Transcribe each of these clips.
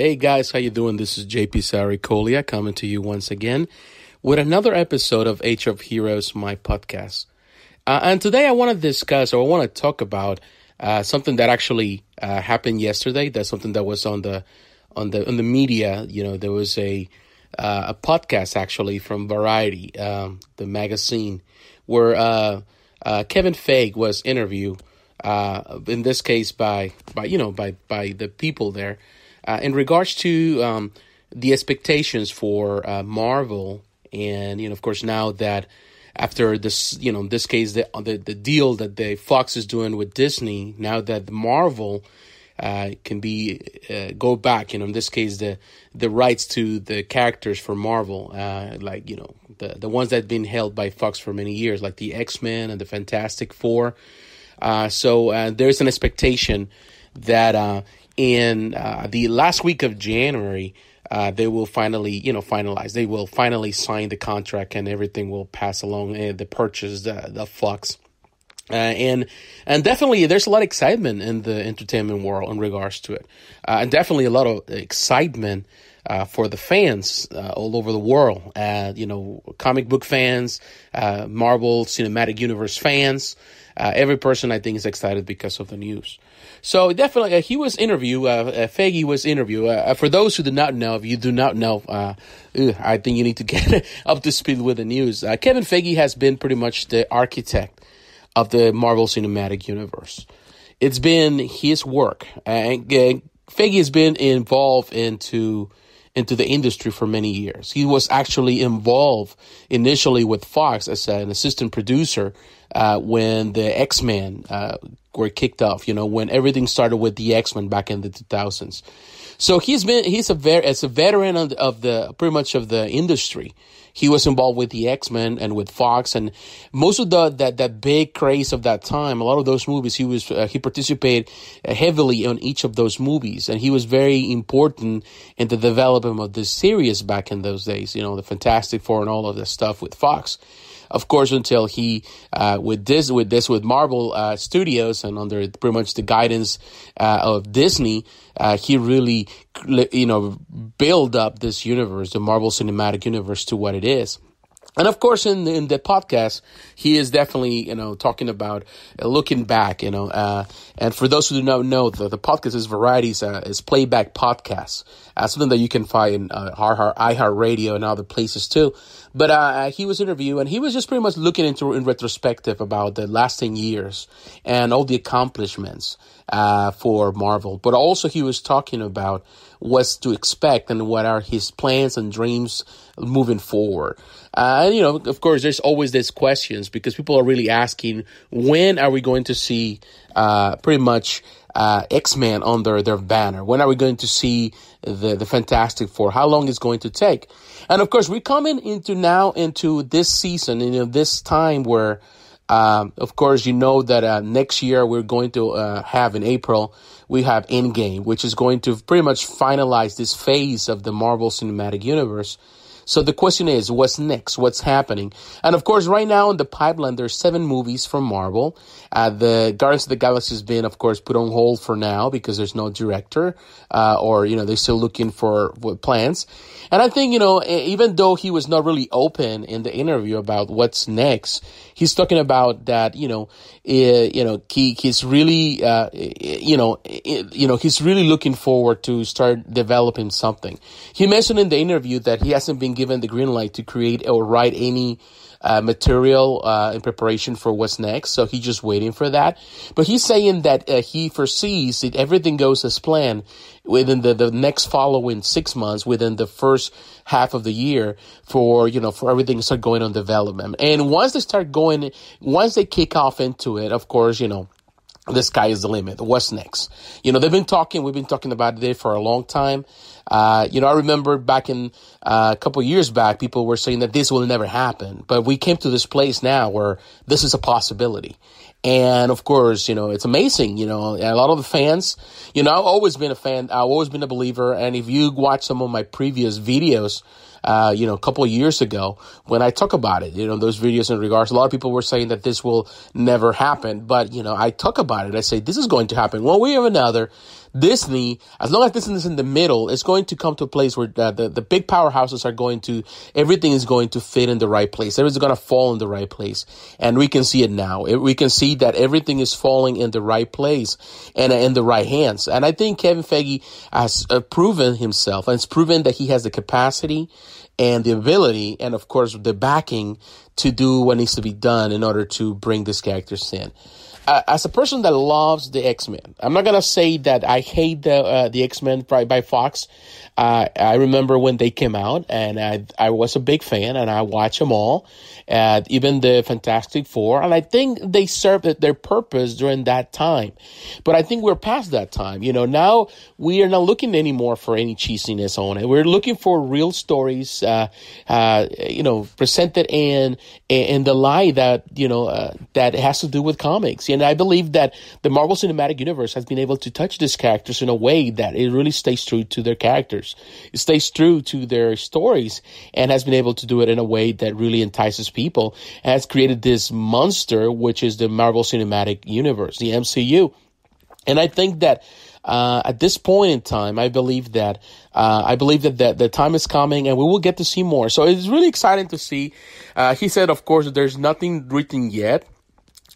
Hey guys, how you doing? This is JP Saricolia coming to you once again with another episode of Age of Heroes, my podcast. Uh, and today I want to discuss or I want to talk about uh, something that actually uh, happened yesterday. That's something that was on the on the on the media. You know, there was a uh, a podcast actually from Variety, um, the magazine, where uh, uh, Kevin Feige was interviewed. in this case, by by you know by by the people there uh, in regards to um, the expectations for uh, Marvel, and you know, of course, now that after this, you know, in this case, the the, the deal that the Fox is doing with Disney, now that Marvel uh, can be uh, go back, you know, in this case, the the rights to the characters for Marvel, uh, like you know, the the ones that have been held by Fox for many years, like the X Men and the Fantastic Four. Uh, so uh, there's an expectation that uh, in uh, the last week of January, uh, they will finally, you know, finalize. They will finally sign the contract, and everything will pass along. Uh, the purchase, the the flux, uh, and and definitely there's a lot of excitement in the entertainment world in regards to it, uh, and definitely a lot of excitement. Uh, for the fans uh, all over the world, uh, you know, comic book fans, uh, Marvel Cinematic Universe fans, uh, every person I think is excited because of the news. So definitely, uh, he was interview. Uh, uh, Feige was interview. Uh, uh, for those who do not know, if you do not know, I think you need to get up to speed with the news. Kevin Feige has been pretty much the architect of the Marvel Cinematic Universe. It's been his work, and Feige has been involved into into the industry for many years. He was actually involved initially with Fox as an assistant producer uh, when the X Men uh, were kicked off. You know, when everything started with the X Men back in the 2000s. So he's been he's a ver- as a veteran of the, of the pretty much of the industry. He was involved with the X Men and with Fox, and most of the that that big craze of that time. A lot of those movies, he was uh, he participated heavily on each of those movies, and he was very important in the development of this series back in those days. You know, the Fantastic Four and all of this stuff with Fox of course, until he uh, with this with this with Marvel uh, Studios and under pretty much the guidance uh, of Disney, uh, he really you know build up this universe, the Marvel Cinematic Universe, to what it is. And of course, in the, in the podcast, he is definitely you know talking about uh, looking back, you know. Uh, and for those who do not know, the, the podcast is Variety's uh, is playback podcast, uh, something that you can find in uh, iHeartRadio and other places too. But uh, he was interviewed, and he was just pretty much looking into in retrospective about the last ten years and all the accomplishments uh, for Marvel. But also, he was talking about what's to expect and what are his plans and dreams moving forward. Uh, you know, of course, there's always these questions because people are really asking when are we going to see uh, pretty much uh, X Men under their banner? When are we going to see the the Fantastic Four? How long is going to take? And of course, we're coming into now into this season, you know, this time where um, of course, you know that uh, next year we're going to uh, have in April, we have Endgame, which is going to pretty much finalize this phase of the Marvel Cinematic Universe. So the question is, what's next? What's happening? And of course, right now in the pipeline, there's seven movies from Marvel. Uh, the Guardians of the Galaxy has been, of course, put on hold for now because there's no director, uh, or you know they're still looking for, plans. And I think you know, even though he was not really open in the interview about what's next, he's talking about that you know, you know, he he's really, uh, you know, you know, he's really looking forward to start developing something. He mentioned in the interview that he hasn't been given the green light to create or write any uh, material uh, in preparation for what's next. So he's just waiting for that. But he's saying that uh, he foresees that everything goes as planned within the, the next following six months, within the first half of the year for, you know, for everything to start going on development. And once they start going, once they kick off into it, of course, you know, the sky is the limit. What's next? You know, they've been talking, we've been talking about it for a long time. Uh, you know, I remember back in uh, a couple years back, people were saying that this will never happen. But we came to this place now where this is a possibility. And of course, you know, it's amazing. You know, a lot of the fans, you know, I've always been a fan. I've always been a believer. And if you watch some of my previous videos, uh, you know, a couple of years ago when I talk about it, you know, those videos in regards, a lot of people were saying that this will never happen. But, you know, I talk about it. I say, this is going to happen one way or another. Disney, as long as Disney is in the middle, it's going to come to a place where the, the, the big powerhouses are going to, everything is going to fit in the right place. Everything's going to fall in the right place. And we can see it now. We can see that everything is falling in the right place and in the right hands. And I think Kevin Feige has uh, proven himself and it's proven that he has the capacity and the ability and of course the backing to do what needs to be done in order to bring these characters in uh, as a person that loves the X Men, I'm not gonna say that I hate the uh, the X Men by, by Fox. Uh, I remember when they came out, and I I was a big fan, and I watched them all, even the Fantastic Four, and I think they served their purpose during that time. But I think we're past that time. You know, now we are not looking anymore for any cheesiness on it. We're looking for real stories, uh, uh, you know, presented in in the light that you know uh, that has to do with comics. And I believe that the Marvel Cinematic Universe has been able to touch these characters in a way that it really stays true to their characters. It stays true to their stories and has been able to do it in a way that really entices people. And has created this monster, which is the Marvel Cinematic Universe, the MCU. And I think that uh, at this point in time, I believe that uh, I believe that the, the time is coming, and we will get to see more. So it's really exciting to see. Uh, he said, of course, there's nothing written yet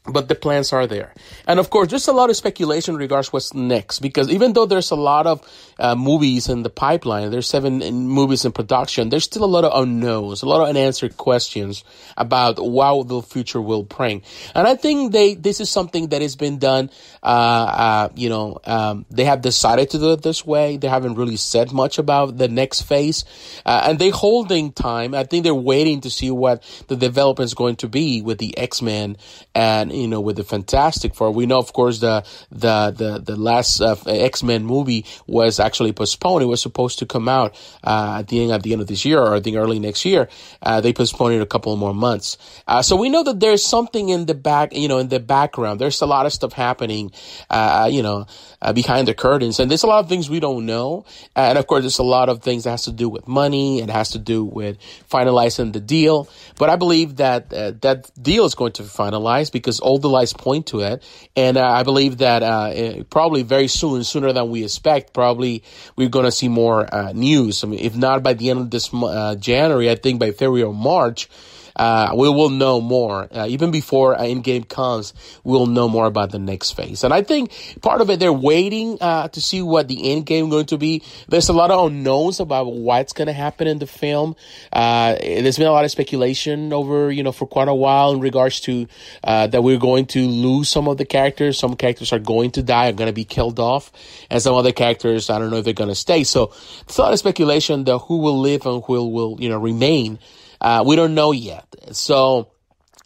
but the plans are there. And of course, there's a lot of speculation regards what's next because even though there's a lot of uh, movies in the pipeline, there's seven movies in production, there's still a lot of unknowns, a lot of unanswered questions about what the future will bring. And I think they, this is something that has been done, uh, uh, you know, um, they have decided to do it this way. They haven't really said much about the next phase. Uh, and they're holding time. I think they're waiting to see what the development is going to be with the X-Men and you know, with the Fantastic Four. We know, of course, the the the the last uh, X Men movie was actually postponed. It was supposed to come out uh, at the end at the end of this year, or I think early next year. Uh, they postponed it a couple more months. Uh, so we know that there's something in the back, you know, in the background. There's a lot of stuff happening, uh, you know, uh, behind the curtains, and there's a lot of things we don't know. and of course, there's a lot of things that has to do with money. It has to do with finalizing the deal. But I believe that that deal is going to be finalized because all the lights point to it. And uh, I believe that uh, probably very soon, sooner than we expect, probably we're going to see more uh, news. I mean, if not by the end of this uh, January, I think by February or March, uh, we will know more. Uh, even before uh, Endgame comes, we'll know more about the next phase. And I think part of it, they're waiting uh, to see what the Endgame going to be. There's a lot of unknowns about what's going to happen in the film. Uh, there's been a lot of speculation over, you know, for quite a while in regards to uh, that we're going to lose some of the characters. Some characters are going to die, are going to be killed off, and some other characters, I don't know if they're going to stay. So there's a lot of speculation that who will live and who will, you know, remain. Uh, we don't know yet. So,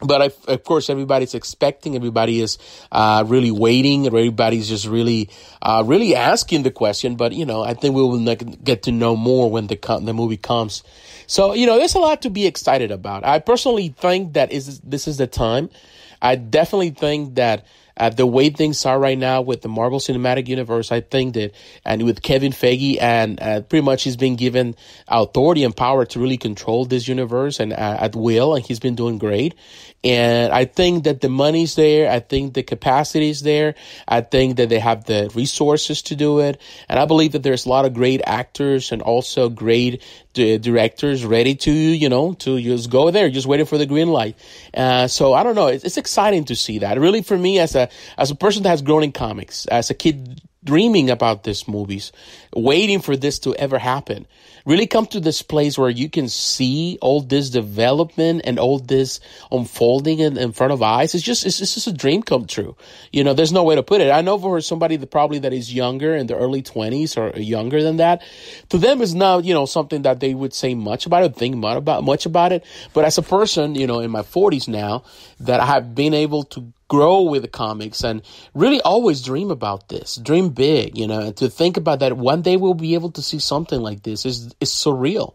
but I, of course, everybody's expecting. Everybody is uh, really waiting. Everybody's just really, uh, really asking the question. But you know, I think we will get to know more when the the movie comes. So you know, there's a lot to be excited about. I personally think that is this is the time. I definitely think that uh, the way things are right now with the Marvel Cinematic Universe, I think that, and with Kevin Feige, and uh, pretty much he's been given authority and power to really control this universe and uh, at will, and he's been doing great. And I think that the money's there. I think the capacity is there. I think that they have the resources to do it. And I believe that there's a lot of great actors and also great directors ready to, you know, to just go there, just waiting for the green light. Uh, so I don't know. It's, it's exciting to see that. Really, for me, as a, as a person that has grown in comics, as a kid dreaming about these movies, waiting for this to ever happen. Really come to this place where you can see all this development and all this unfolding in, in front of eyes. It's just, it's, it's just a dream come true. You know, there's no way to put it. I know for somebody that probably that is younger in the early twenties or younger than that, to them is not, you know, something that they would say much about it, think much about, much about it. But as a person, you know, in my forties now, that I have been able to grow with the comics and really always dream about this dream big you know and to think about that one day we'll be able to see something like this is is surreal.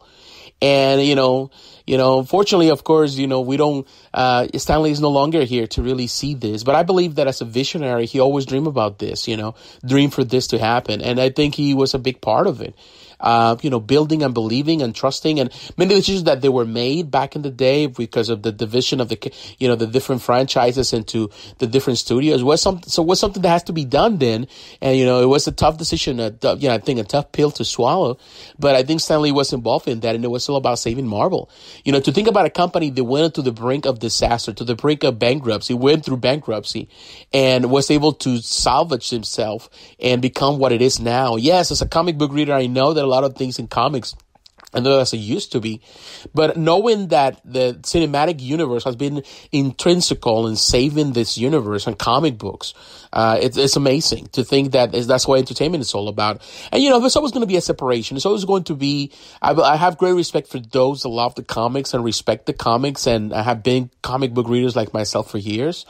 And you know you know unfortunately of course you know we don't uh stan lee is no longer here to really see this but i believe that as a visionary he always dreamed about this you know dream for this to happen. And i think he was a big part of it uh, you know, building and believing and trusting, and many decisions that they were made back in the day because of the division of the, you know, the different franchises into the different studios was something. So was something that has to be done then, and you know, it was a tough decision. A, you know, I think a tough pill to swallow, but I think Stan Lee was involved in that, and it was all about saving Marvel. You know, to think about a company that went to the brink of disaster, to the brink of bankruptcy, went through bankruptcy, and was able to salvage himself and become what it is now. Yes, as a comic book reader, I know that a lot of things in comics and as it used to be. But knowing that the cinematic universe has been intrinsical in saving this universe and comic books, uh, it's, it's amazing to think that that's what entertainment is all about. And you know, there's always going to be a separation. There's always going to be, I, I have great respect for those that love the comics and respect the comics and I have been comic book readers like myself for years.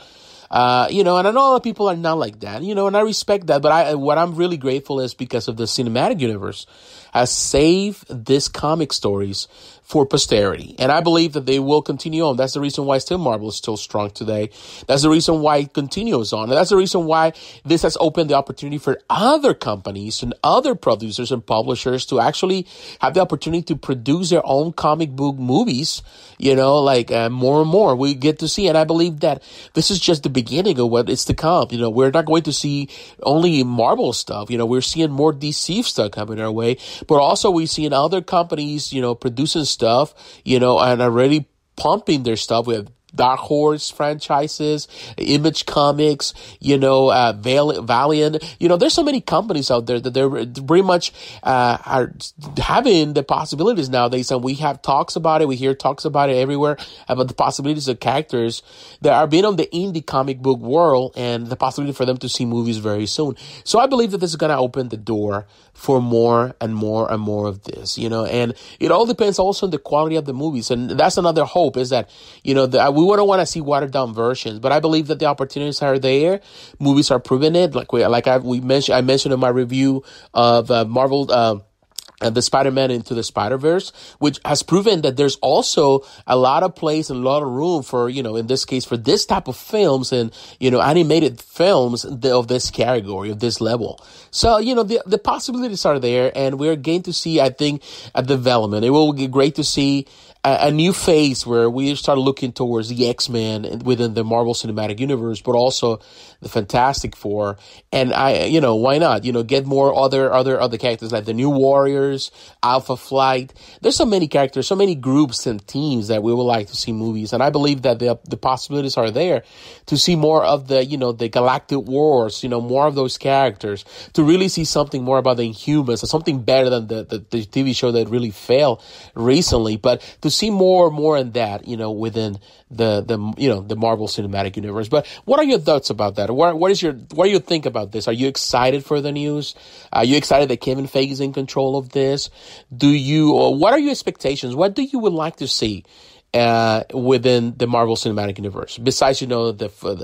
Uh, you know, and I know a lot of people are not like that, you know, and I respect that. But I, what I'm really grateful is because of the cinematic universe has saved these comic stories for posterity. And I believe that they will continue on. That's the reason why still Marvel is still strong today. That's the reason why it continues on. And that's the reason why this has opened the opportunity for other companies and other producers and publishers to actually have the opportunity to produce their own comic book movies, you know, like uh, more and more we get to see. And I believe that this is just the beginning of what is to come. You know, we're not going to see only Marvel stuff. You know, we're seeing more DC stuff coming our way, but also we're seeing other companies, you know, producing stuff you know, and already pumping their stuff. With Dark Horse franchises, Image Comics, you know, uh, Valiant. You know, there's so many companies out there that they're pretty much uh, are having the possibilities nowadays. And we have talks about it. We hear talks about it everywhere about the possibilities of characters that are being on the indie comic book world and the possibility for them to see movies very soon. So I believe that this is going to open the door for more and more and more of this, you know, and it all depends also on the quality of the movies. And that's another hope is that, you know, the, we wouldn't want to see watered down versions, but I believe that the opportunities are there. Movies are proving it. Like we, like I, we mentioned, I mentioned in my review of uh, Marvel, uh, and the Spider-Man into the Spider-Verse, which has proven that there's also a lot of place and a lot of room for, you know, in this case, for this type of films and, you know, animated films of this category, of this level. So, you know, the, the possibilities are there and we're going to see, I think, a development. It will be great to see a, new phase where we start looking towards the X-Men within the Marvel Cinematic Universe, but also the Fantastic Four. And I, you know, why not? You know, get more other, other, other characters like the New Warriors, Alpha Flight. There's so many characters, so many groups and teams that we would like to see movies. And I believe that the, the possibilities are there to see more of the, you know, the Galactic Wars, you know, more of those characters, to really see something more about the Inhumans, something better than the, the, the TV show that really failed recently. But to see more and more in that, you know, within the, the, you know, the Marvel Cinematic Universe. But what are your thoughts about that? What, what is your, what do you think about this? Are you excited for the news? Are you excited that Kevin Feige is in control of this? Do you, or what are your expectations? What do you would like to see? Uh, within the Marvel Cinematic Universe. Besides, you know, the the,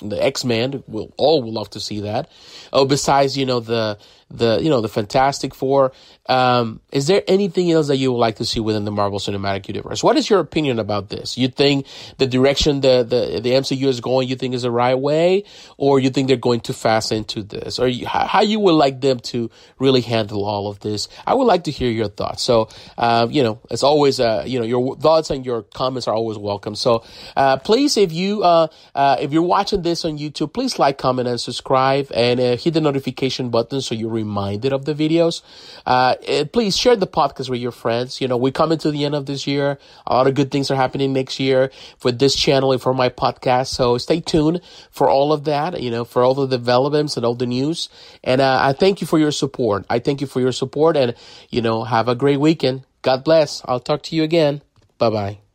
the, the X Men, we'll all would love to see that. Oh, besides, you know, the the you know the Fantastic Four. Um, is there anything else that you would like to see within the Marvel Cinematic Universe? What is your opinion about this? You think the direction the the, the MCU is going, you think is the right way, or you think they're going too fast into this, or you, how you would like them to really handle all of this? I would like to hear your thoughts. So, uh, you know, as always, uh, you know, your thoughts and your comments are always welcome. So, uh, please, if you uh, uh, if you're watching this on YouTube, please like, comment, and subscribe, and uh, hit the notification button so you reminded of the videos. Uh, eh, please share the podcast with your friends. You know, we're coming to the end of this year. A lot of good things are happening next year for this channel and for my podcast. So stay tuned for all of that, you know, for all the developments and all the news. And uh, I thank you for your support. I thank you for your support and, you know, have a great weekend. God bless. I'll talk to you again. Bye bye.